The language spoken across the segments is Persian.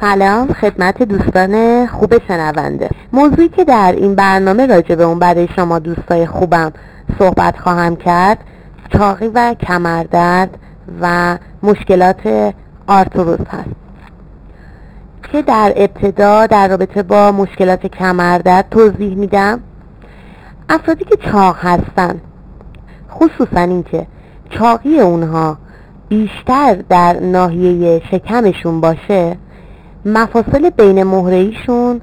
سلام خدمت دوستان خوب شنونده. موضوعی که در این برنامه راجع به اون برای شما دوستای خوبم صحبت خواهم کرد چاقی و کمردرد و مشکلات آرتروز هست. که در ابتدا در رابطه با مشکلات کمردرد توضیح میدم. افرادی که چاق هستن خصوصا اینکه چاقی اونها بیشتر در ناحیه شکمشون باشه مفاصل بین مهرهیشون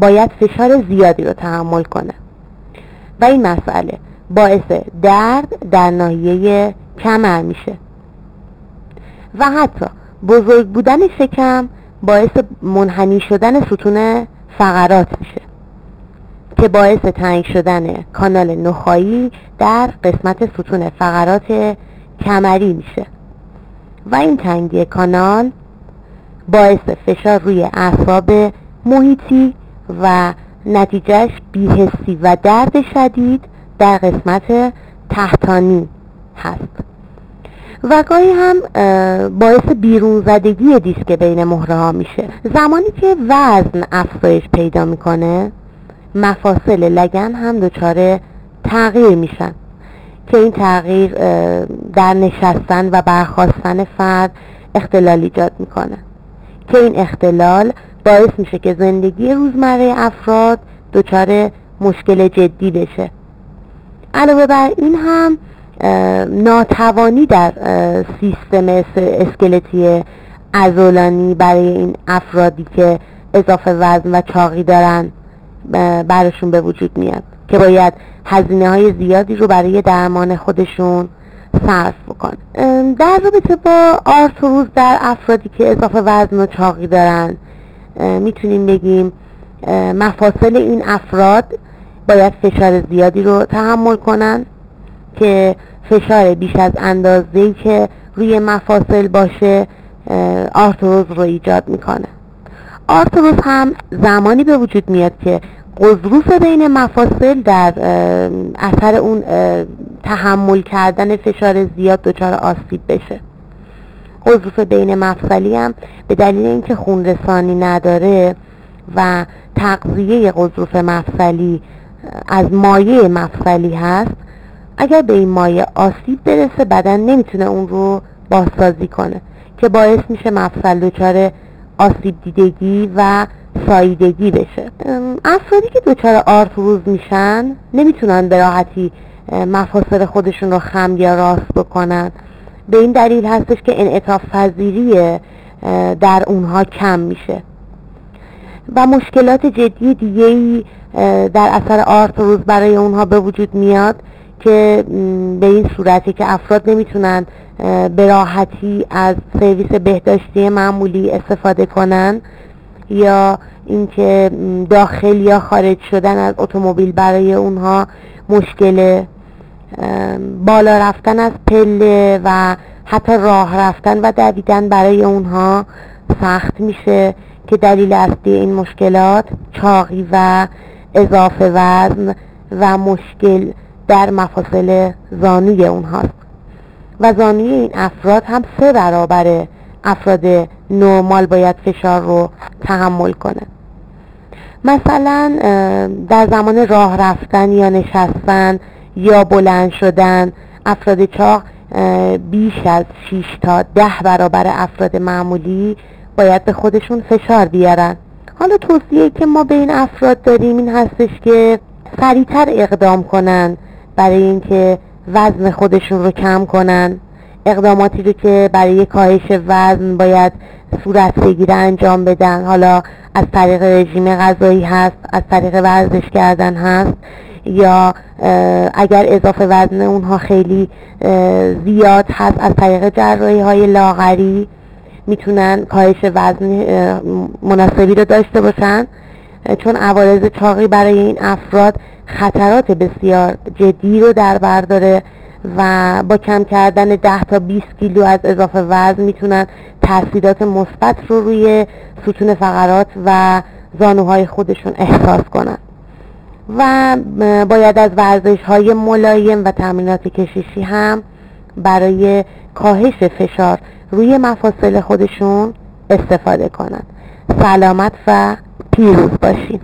باید فشار زیادی رو تحمل کنه. و این مسئله باعث درد در ناحیه کمر میشه. و حتی بزرگ بودن شکم باعث منحنی شدن ستون فقرات میشه که باعث تنگ شدن کانال نخایی در قسمت ستون فقرات کمری میشه. و این تنگی کانال باعث فشار روی اعصاب محیطی و نتیجهش بیهستی و درد شدید در قسمت تحتانی هست. و گاهی هم باعث بیرون زدگی دیسک بین مهره ها میشه. زمانی که وزن افزایش پیدا می‌کنه مفاصل لگن هم دچار تغییر میشن که این تغییر در نشستن و برخواستن فرد اختلال ایجاد می‌کنه. که این اختلال باعث میشه که زندگی روزمره افراد دچار مشکل جدی بشه. علاوه بر این هم ناتوانی در سیستم اسکلتی ازولانی برای این افرادی که اضافه وزن و چاقی دارن براشون به وجود میاد. که باید هزینه های زیادی رو برای درمان خودشون صرف بکن در رابطه با آرتروز در افرادی که اضافه وزن و چاقی دارن می‌تونیم بگیم مفاصل این افراد باید فشار زیادی رو تحمل کنن که فشار بیش از اندازه‌ای که روی مفاصل باشه آرتروز رو ایجاد می‌کنه. آرتروز هم زمانی به وجود میاد که قضروف بین مفاصل در اثر اون تحمل کردن فشار زیاد دچار آسیب بشه. قضروف بین مفصلی هم به دلیل اینکه خون رسانی نداره و تغذیه قضروف مفصلی از مایع مفصلی هست اگر به این مایع آسیب برسه بدن نمی‌تونه اون رو بازسازی کنه که باعث میشه مفصل دچار آسیب دیدگی و سایدگی بشه. افرادی که دچار آرتروز میشن نمی‌تونن به راحتی مفاصل خودشون رو خم یا راست بکنن. به این دلیل هستش که انعطاف پذیری در اونها کم میشه. و مشکلات جدی دیگه ای در اثر آرتروز برای اونها به وجود میاد که به این صورتی که افراد نمی‌تونن به راحتی از سرویس بهداشتی معمولی استفاده کنن یا اینکه داخل یا خارج شدن از اتومبیل برای اونها مشکل بالا رفتن از پله و حتی راه رفتن و دویدن برای اونها سخت میشه که دلیل اصلی این مشکلات چاقی و اضافه وزن و مشکل در مفاصل زانوی اونهاست. و زانوی این افراد هم سه برابر افراد نرمال باید فشار رو تحمل کنه. مثلا در زمان راه رفتن یا نشستن یا بلند شدن افراد چاق بیش از 6 تا ده برابر افراد معمولی باید به خودشون فشار بیارن. حالا توصیه که ما به این افراد داریم این هستش که سریعتر اقدام کنن برای اینکه وزن خودشون رو کم کنن. اقداماتی رو که برای کاهش وزن باید صورت بگیره انجام بدن. حالا از طریق رژیم غذایی هست از طریق ورزش کردن هست. یا اگر اضافه وزن اونها خیلی زیاد هست از طریق جراحی های لاغری می‌تونن کاهش وزن مناسبی رو داشته باشن. چون عوارض چاقی برای این افراد خطرات بسیار جدی رو در بر داره و با کم کردن 10 تا 20 کیلو از اضافه وزن می‌تونن تاثیرات مثبت رو روی ستون فقرات و زانوهای خودشون احساس کنن. و باید از ورزش های ملایم و تمرینات کششی هم برای کاهش فشار روی مفاصل خودشون استفاده کنند. سلامت و پیروز باشید